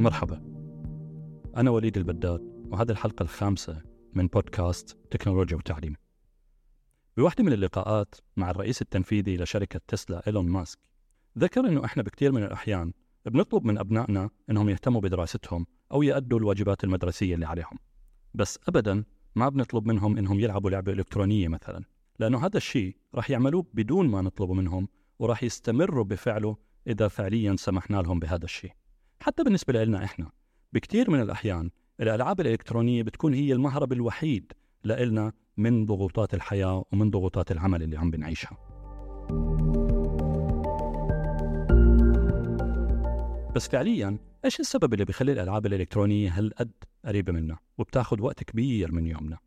مرحبا. أنا وليد البداد وهذه الحلقة الخامسة من بودكاست تكنولوجيا وتعليم. بواحدة من اللقاءات مع الرئيس التنفيذي لشركة تسلا إيلون ماسك ذكر أنه إحنا بكثير من الأحيان بنطلب من أبنائنا أنهم يهتموا بدراستهم أو يأدوا الواجبات المدرسية اللي عليهم. بس أبدا ما بنطلب منهم أنهم يلعبوا لعبة إلكترونية مثلا لأنه هذا الشيء راح يعملوه بدون ما نطلبه منهم وراح يستمروا بفعله إذا فعليا سمحنا لهم بهذا الشيء. حتى بالنسبة لنا إحنا بكثير من الأحيان الألعاب الإلكترونية بتكون هي المهرب الوحيد لإلنا من ضغوطات الحياة ومن ضغوطات العمل اللي عم بنعيشها. بس فعليا إيش السبب اللي بيخلي الألعاب الإلكترونية هالقد قريبة منا وبتاخذ وقت كبير من يومنا؟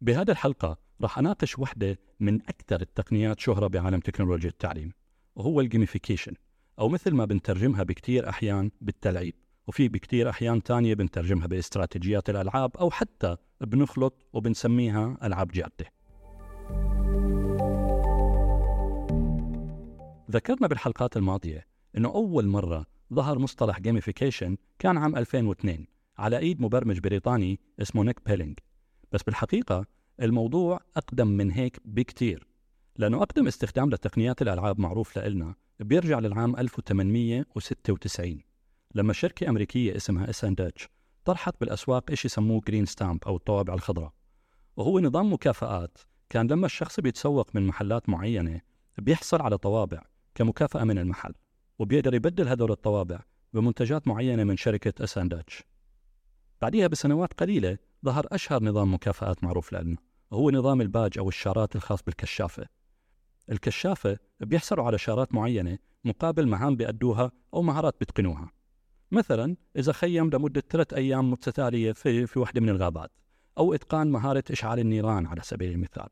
بهذه الحلقة راح أناقش وحدة من أكثر التقنيات شهرة بعالم تكنولوجيا التعليم وهو ال gamification. أو مثل ما بنترجمها بكتير أحيان بالتلعيب وفي بكتير أحيان تانية بنترجمها باستراتيجيات الألعاب أو حتى بنخلط وبنسميها ألعاب جادة. ذكرنا بالحلقات الماضية إنه أول مرة ظهر مصطلح gamification كان عام 2002 على إيد مبرمج بريطاني اسمه نيك بيلينج بس بالحقيقة الموضوع أقدم من هيك بكتير لأنه أقدم استخدام لتقنيات الألعاب معروف لنا بيرجع للعام 1896 لما شركة أمريكية اسمها اس داتش طرحت بالأسواق إشي يسموه green stamp أو الطوابع الخضراء وهو نظام مكافآت كان لما الشخص بيتسوق من محلات معينة بيحصل على طوابع كمكافأة من المحل وبيقدر يبدل هدول الطوابع بمنتجات معينة من شركة اس داتش بعديها بسنوات قليلة ظهر أشهر نظام مكافآت معروف لنا وهو نظام الباج أو الشارات الخاص بالكشافة. الكشافة بيحصلوا على شارات معينة مقابل مهام بيأدوها أو مهارات بيتقنوها مثلا إذا خيم لمدة ثلاث أيام متتالية في, في وحدة من الغابات أو إتقان مهارة إشعال النيران على سبيل المثال.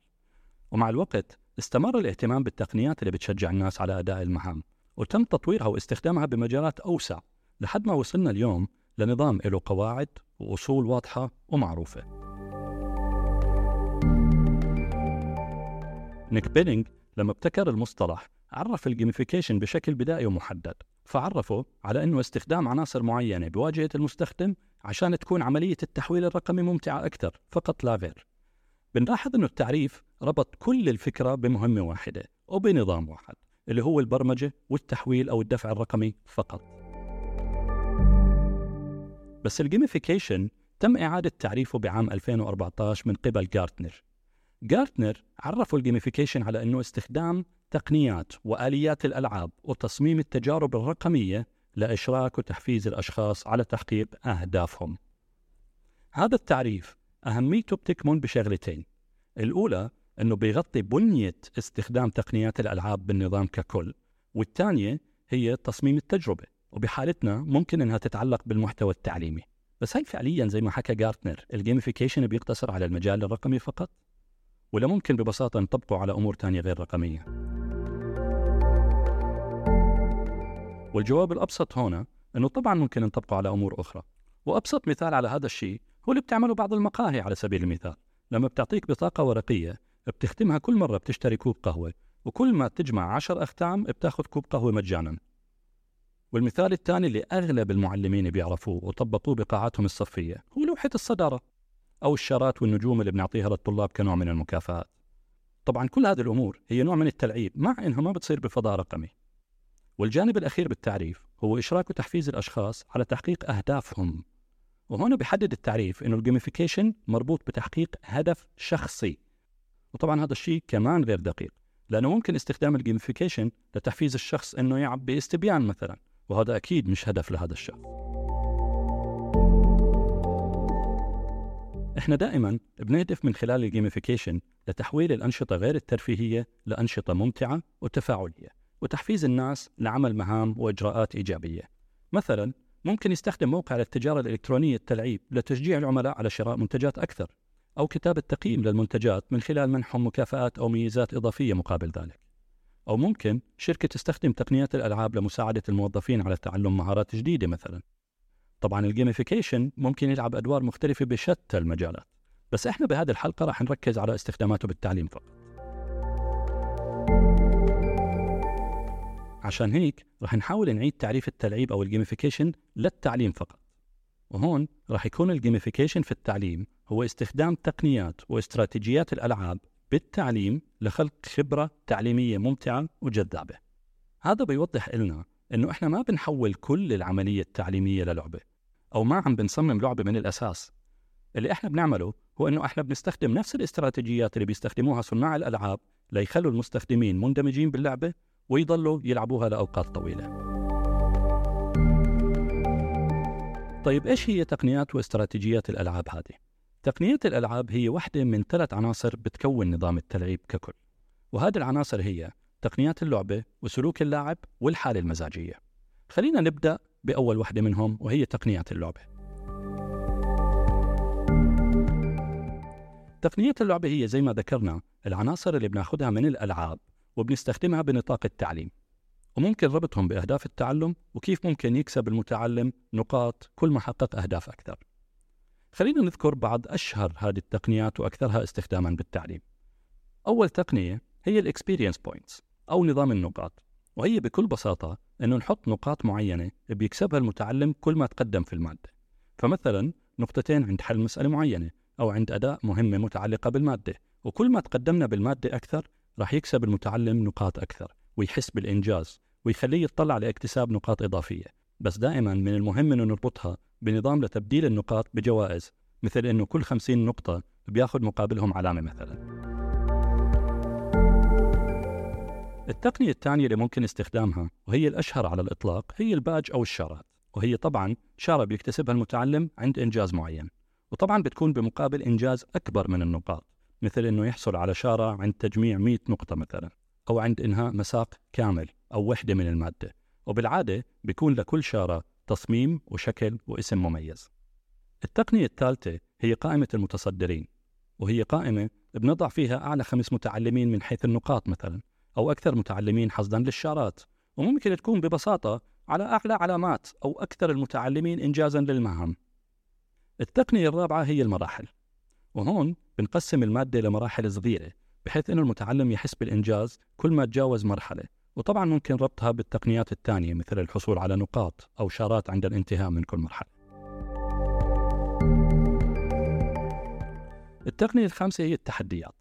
ومع الوقت استمر الاهتمام بالتقنيات اللي بتشجع الناس على أداء المهام وتم تطويرها واستخدامها بمجالات أوسع لحد ما وصلنا اليوم لنظام له قواعد وأصول واضحة ومعروفة. نيك بيلينج لما ابتكر المصطلح عرف ال gamification بشكل بدائي ومحدد فعرفه على أنه استخدام عناصر معينة بواجهة المستخدم عشان تكون عملية التحويل الرقمي ممتعة أكثر فقط لا غير. بنلاحظ أنه التعريف ربط كل الفكرة بمهمة واحدة وبنظام واحد اللي هو البرمجة والتحويل أو الدفع الرقمي فقط. بس ال gamification تم إعادة تعريفه بعام 2014 من قبل جارتنر. جارتنر عرفوا ال gamification على أنه استخدام تقنيات وآليات الألعاب وتصميم التجارب الرقمية لإشراك وتحفيز الأشخاص على تحقيق أهدافهم. هذا التعريف اهميته بتكمن بشغلتين. الأولى إنه بيغطي بنية استخدام تقنيات الألعاب بالنظام ككل، والثانية هي تصميم التجربة، وبحالتنا ممكن إنها تتعلق بالمحتوى التعليمي. بس هي فعليا زي ما حكى جارتنر الجيميفيكيشن بيقتصر على المجال الرقمي فقط؟ ولا ممكن ببساطة نطبقه على أمور تانية غير رقمية؟ والجواب الأبسط هنا أنه طبعا ممكن نطبقه على أمور أخرى. وأبسط مثال على هذا الشيء هو اللي بتعمله بعض المقاهي على سبيل المثال. لما بتعطيك بطاقة ورقية بتختمها كل مرة بتشتري كوب قهوة وكل ما تجمع عشر أختام بتاخذ كوب قهوة مجانا. والمثال الثاني اللي أغلب المعلمين بيعرفوه وطبقوه بقاعاتهم الصفية هو لوحة الصدارة. أو الشارات والنجوم اللي بنعطيها للطلاب كنوع من المكافآت. طبعا كل هذه الأمور هي نوع من التلعيب مع إنها ما بتصير بفضاء رقمي. والجانب الأخير بالتعريف هو إشراك وتحفيز الأشخاص على تحقيق أهدافهم. وهنا بحدد التعريف إنه ال gamification مربوط بتحقيق هدف شخصي. وطبعا هذا الشيء كمان غير دقيق لأنه ممكن استخدام ال gamification لتحفيز الشخص إنه يعبي استبيان مثلا وهذا أكيد مش هدف لهذا الشخص. إحنا دائما بنهدف من خلال ال gamification لتحويل الأنشطة غير الترفيهية لأنشطة ممتعة وتفاعلية وتحفيز الناس لعمل مهام وإجراءات إيجابية. مثلا ممكن يستخدم موقع للتجارة الإلكترونية التلعيب لتشجيع العملاء على شراء منتجات أكثر أو كتابة تقييم للمنتجات من خلال منحهم مكافآت أو ميزات إضافية مقابل ذلك. أو ممكن شركة تستخدم تقنيات الألعاب لمساعدة الموظفين على تعلم مهارات جديدة مثلا. طبعا الجيميفيكيشن ممكن يلعب أدوار مختلفة بشتى المجالات. بس إحنا بهذه الحلقة راح نركز على استخداماته بالتعليم فقط. عشان هيك رح نحاول نعيد تعريف التلعيب أو ال gamification للتعليم فقط. وهون راح يكون ال gamification في التعليم هو استخدام تقنيات واستراتيجيات الألعاب بالتعليم لخلق خبرة تعليمية ممتعة وجذابة. هذا بيوضح لنا إنه إحنا ما بنحول كل العملية التعليمية للعبة أو ما عم بنصمم لعبة من الأساس اللي إحنا بنعمله هو إنه إحنا بنستخدم نفس الاستراتيجيات اللي بيستخدموها صناع الألعاب ليخلوا المستخدمين مندمجين باللعبة ويضلوا يلعبوها لأوقات طويلة طيب إيش هي تقنيات واستراتيجيات الألعاب هذه؟ تقنيات الألعاب هي واحدة من ثلاث عناصر بتكون نظام التلعيب ككل وهذه العناصر هي تقنيات اللعبة وسلوك اللاعب والحالة المزاجية. خلينا نبدأ بأول واحدة منهم وهي تقنيات اللعبة. تقنية اللعبة هي زي ما ذكرنا العناصر اللي بناخدها من الألعاب وبنستخدمها بنطاق التعليم. وممكن ربطهم بأهداف التعلم وكيف ممكن يكسب المتعلم نقاط كل ما حقق أهداف أكثر. خلينا نذكر بعض أشهر هذه التقنيات وأكثرها استخداما بالتعليم. أول تقنية هي ال experience points أو نظام النقاط. وهي بكل بساطة أنه نحط نقاط معينة بيكسبها المتعلم كل ما تقدم في المادة. فمثلا نقطتين عند حل مسألة معينة أو عند أداء مهمة متعلقة بالمادة وكل ما تقدمنا بالمادة أكثر راح يكسب المتعلم نقاط أكثر ويحس بالإنجاز ويخليه يطلع لاكتساب نقاط إضافية. بس دائما من المهم أنه نربطها بنظام لتبديل النقاط بجوائز مثل أنه كل 50 نقطة بياخذ مقابلهم علامة مثلا. التقنية الثانية اللي ممكن استخدامها وهي الأشهر على الإطلاق هي الباج أو الشارات. وهي طبعا شارة بيكتسبها المتعلم عند إنجاز معين. وطبعا بتكون بمقابل إنجاز أكبر من النقاط مثل أنه يحصل على شارة عند تجميع 100 نقطة مثلا أو عند إنهاء مساق كامل أو وحدة من المادة. وبالعادة بيكون لكل شارة تصميم وشكل واسم مميز. التقنية الثالثة هي قائمة المتصدرين وهي قائمة بنضع فيها أعلى خمس متعلمين من حيث النقاط مثلا. أو أكثر متعلمين حصدا للشارات وممكن تكون ببساطة على أعلى علامات أو أكثر المتعلمين إنجازا للمهام. التقنية الرابعة هي المراحل وهون بنقسم المادة لمراحل صغيرة بحيث أن المتعلم يحس بالإنجاز كل ما تجاوز مرحلة وطبعا ممكن ربطها بالتقنيات الثانية مثل الحصول على نقاط أو شارات عند الانتهاء من كل مرحلة. التقنية الخامسة هي التحديات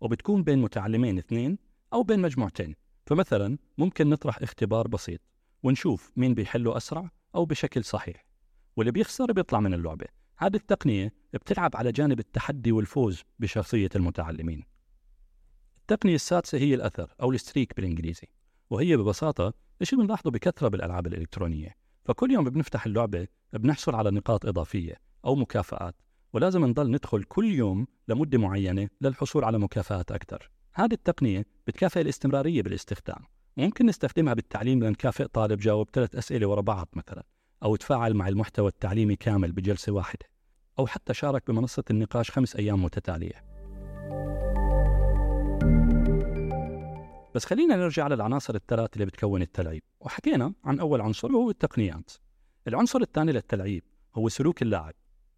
وبتكون بين متعلمين اثنين أو بين مجموعتين. فمثلا ممكن نطرح اختبار بسيط ونشوف مين بيحله أسرع أو بشكل صحيح. واللي بيخسر بيطلع من اللعبة. هذه التقنية بتلعب على جانب التحدي والفوز بشخصية المتعلمين. التقنية السادسة هي الأثر أو الستريك بالإنجليزي. وهي ببساطة شيء بنلاحظه بكثرة بالألعاب الإلكترونية. فكل يوم بنفتح اللعبة بنحصل على نقاط إضافية أو مكافآت. ولازم نضل ندخل كل يوم لمدة معينة للحصول على مكافآت أكثر. هذه التقنية بتكافئ الاستمرارية بالاستخدام. ممكن نستخدمها بالتعليم لنكافئ طالب جاوب ثلاث أسئلة ورا بعض مثلا أو تفاعل مع المحتوى التعليمي كامل بجلسة واحدة أو حتى شارك بمنصة النقاش خمس أيام متتالية. بس خلينا نرجع للعناصر الثلاث اللي بتكون التلعيب. وحكينا عن أول عنصر وهو التقنيات. العنصر الثاني للتلعيب هو سلوك اللاعب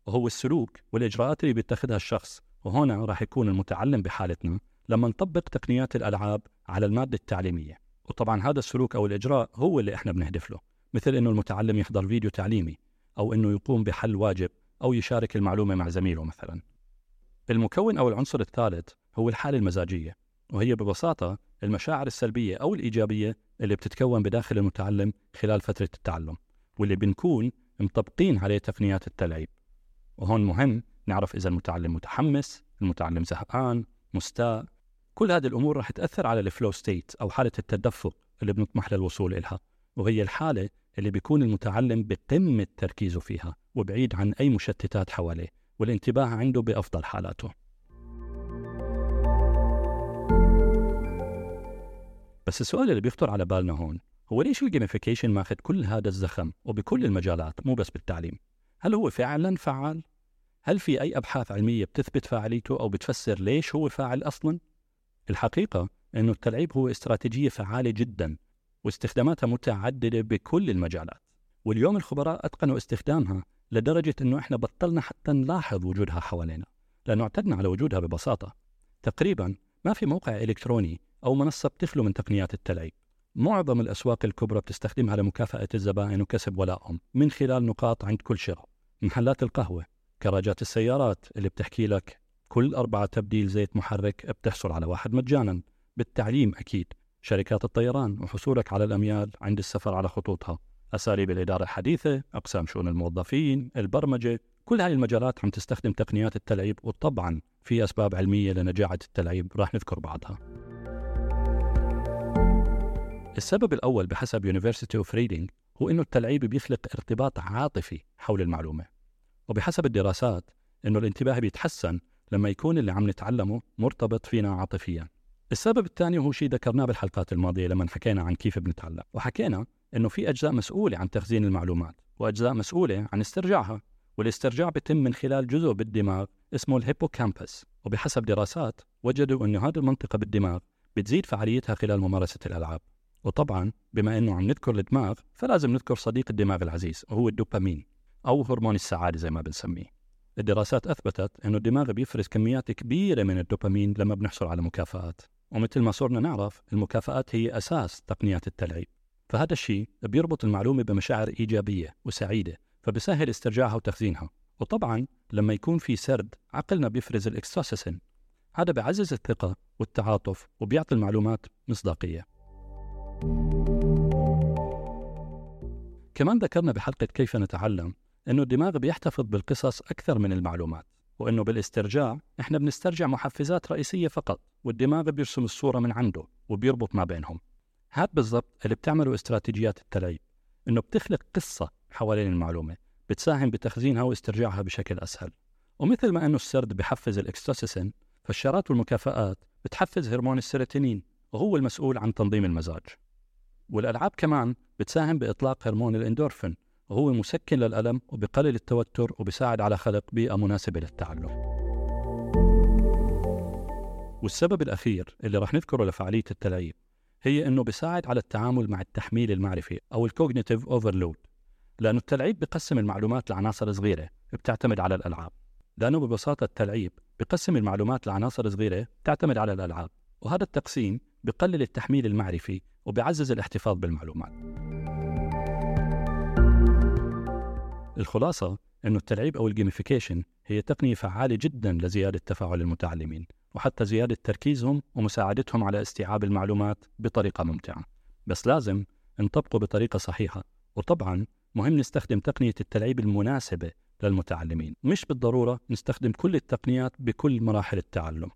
وهو السلوك والإجراءات اللي بيتخذها الشخص وهنا راح يكون المتعلم بحالتنا لما نطبق تقنيات الألعاب على المادة التعليمية. وطبعا هذا السلوك أو الإجراء هو اللي إحنا بنهدف له مثل إنه المتعلم يحضر فيديو تعليمي أو إنه يقوم بحل واجب أو يشارك المعلومة مع زميله مثلا. المكون أو العنصر الثالث هو الحالة المزاجية وهي ببساطة المشاعر السلبية أو الإيجابية اللي بتتكون بداخل المتعلم خلال فترة التعلم واللي بنكون مطبقين عليه تقنيات التلعيب وهون مهم نعرف إذا المتعلم متحمس المتعلم زهقان مستاء كل هذه الأمور رح تأثر على الفلو ستيت أو حالة التدفق اللي بنطمح للوصول إلها وهي الحالة اللي بيكون المتعلم بقمة تركيزه فيها وبعيد عن أي مشتتات حواليه والانتباه عنده بأفضل حالاته بس السؤال اللي بيخطر على بالنا هون هو ليش الجيميفيكيشن ماخذ كل هذا الزخم وبكل المجالات مو بس بالتعليم؟ هل هو فعلا فعال؟ هل في أي أبحاث علمية بتثبت فاعليته أو بتفسر ليش هو فاعل أصلا؟ الحقيقة أنه التلعيب هو استراتيجية فعالة جدا واستخداماتها متعددة بكل المجالات. واليوم الخبراء أتقنوا استخدامها لدرجة أنه إحنا بطلنا حتى نلاحظ وجودها حوالينا لأنه اعتدنا على وجودها ببساطة. تقريبا ما في موقع إلكتروني أو منصة بتخلو من تقنيات التلعيب. معظم الأسواق الكبرى بتستخدمها لمكافأة الزبائن وكسب ولائهم من خلال نقاط عند كل شراء. محلات القهوة كراجات السيارات اللي بتحكي لك كل أربعة تبديل زيت محرك بتحصل على واحد مجانا. بالتعليم أكيد. شركات الطيران وحصولك على الأميال عند السفر على خطوطها. أساليب الإدارة الحديثة أقسام شؤون الموظفين البرمجة كل هاي المجالات عم تستخدم تقنيات التلعيب وطبعا في أسباب علمية لنجاعة التلعيب راح نذكر بعضها. السبب الأول بحسب University of Reading هو أنه التلعيب بيخلق ارتباط عاطفي حول المعلومة. وبحسب الدراسات أنه الانتباه بيتحسن لما يكون اللي عم نتعلمه مرتبط فينا عاطفيا. السبب الثاني هو شيء ذكرناه بالحلقات الماضية لما حكينا عن كيف بنتعلم وحكينا أنه في أجزاء مسؤولة عن تخزين المعلومات وأجزاء مسؤولة عن استرجاعها والاسترجاع بيتم من خلال جزء بالدماغ اسمه الهيبوكامبس. وبحسب دراسات وجدوا أنه هذه المنطقة بالدماغ بتزيد فعاليتها خلال ممارسة الألعاب. وطبعا بما أنه عم نذكر الدماغ فلازم نذكر صديق الدماغ العزيز وهو الدوبامين. أو هرمون السعادة زي ما بنسميه. الدراسات أثبتت أنه الدماغ بيفرز كميات كبيرة من الدوبامين لما بنحصل على مكافآت ومثل ما صرنا نعرف المكافآت هي أساس تقنيات التلعيب. فهذا الشيء بيربط المعلومة بمشاعر إيجابية وسعيدة فبسهل استرجاعها وتخزينها. وطبعا لما يكون في سرد عقلنا بيفرز الإكستوسيسين. هذا بيعزز الثقة والتعاطف وبيعطي المعلومات مصداقية. كمان ذكرنا بحلقة كيف نتعلم أنه الدماغ بيحتفظ بالقصص أكثر من المعلومات وأنه بالاسترجاع إحنا بنسترجع محفزات رئيسية فقط والدماغ بيرسم الصورة من عنده وبيربط ما بينهم. هاد بالضبط اللي بتعمله استراتيجيات التلعيب إنه بتخلق قصة حوالين المعلومة بتساهم بتخزينها واسترجاعها بشكل أسهل. ومثل ما أنه السرد بحفز الأوكسيتوسين فالشارات والمكافآت بتحفز هرمون السيروتونين وهو المسؤول عن تنظيم المزاج. والألعاب كمان بتساهم بإطلاق هرمون الإندورفين وهو مسكن للألم وبقلل التوتر وبساعد على خلق بيئة مناسبة للتعلم. والسبب الأخير اللي رح نذكره لفعالية التلعيب هي أنه بساعد على التعامل مع التحميل المعرفي أو ال cognitive overload لأنه التلعيب بقسم المعلومات لعناصر صغيرة بتعتمد على الألعاب. لأنه ببساطة التلعيب بقسم المعلومات لعناصر صغيرة بتعتمد على الألعاب وهذا التقسيم بقلل التحميل المعرفي وبيعزز الاحتفاظ بالمعلومات. الخلاصة أنه التلعيب أو الجيميفيكيشن هي تقنية فعالة جدا لزيادة تفاعل المتعلمين وحتى زيادة تركيزهم ومساعدتهم على استيعاب المعلومات بطريقة ممتعة. بس لازم نطبقه بطريقة صحيحة وطبعا مهم نستخدم تقنية التلعيب المناسبة للمتعلمين. مش بالضرورة نستخدم كل التقنيات بكل مراحل التعلم.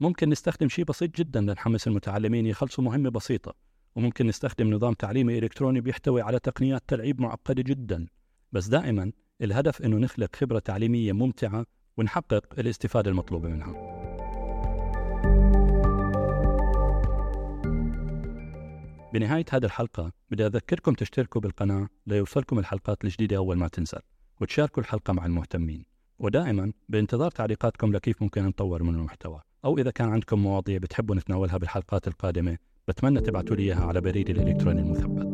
ممكن نستخدم شيء بسيط جدا لنحمس المتعلمين يخلصوا مهمة بسيطة وممكن نستخدم نظام تعليمي إلكتروني بيحتوي على تقنيات تلعيب معقدة جدا. بس دائما الهدف أنه نخلق خبرة تعليمية ممتعة ونحقق الاستفادة المطلوبة منها. بنهاية هذه الحلقة بدي أذكركم تشتركوا بالقناة ليوصلكم الحلقات الجديدة أول ما تنزل وتشاركوا الحلقة مع المهتمين. ودائما بانتظار تعليقاتكم لكيف ممكن نطور من المحتوى أو إذا كان عندكم مواضيع بتحبوا نتناولها بالحلقات القادمة بتمنى تبعتوا لي إياها على بريدي الإلكتروني المثبت.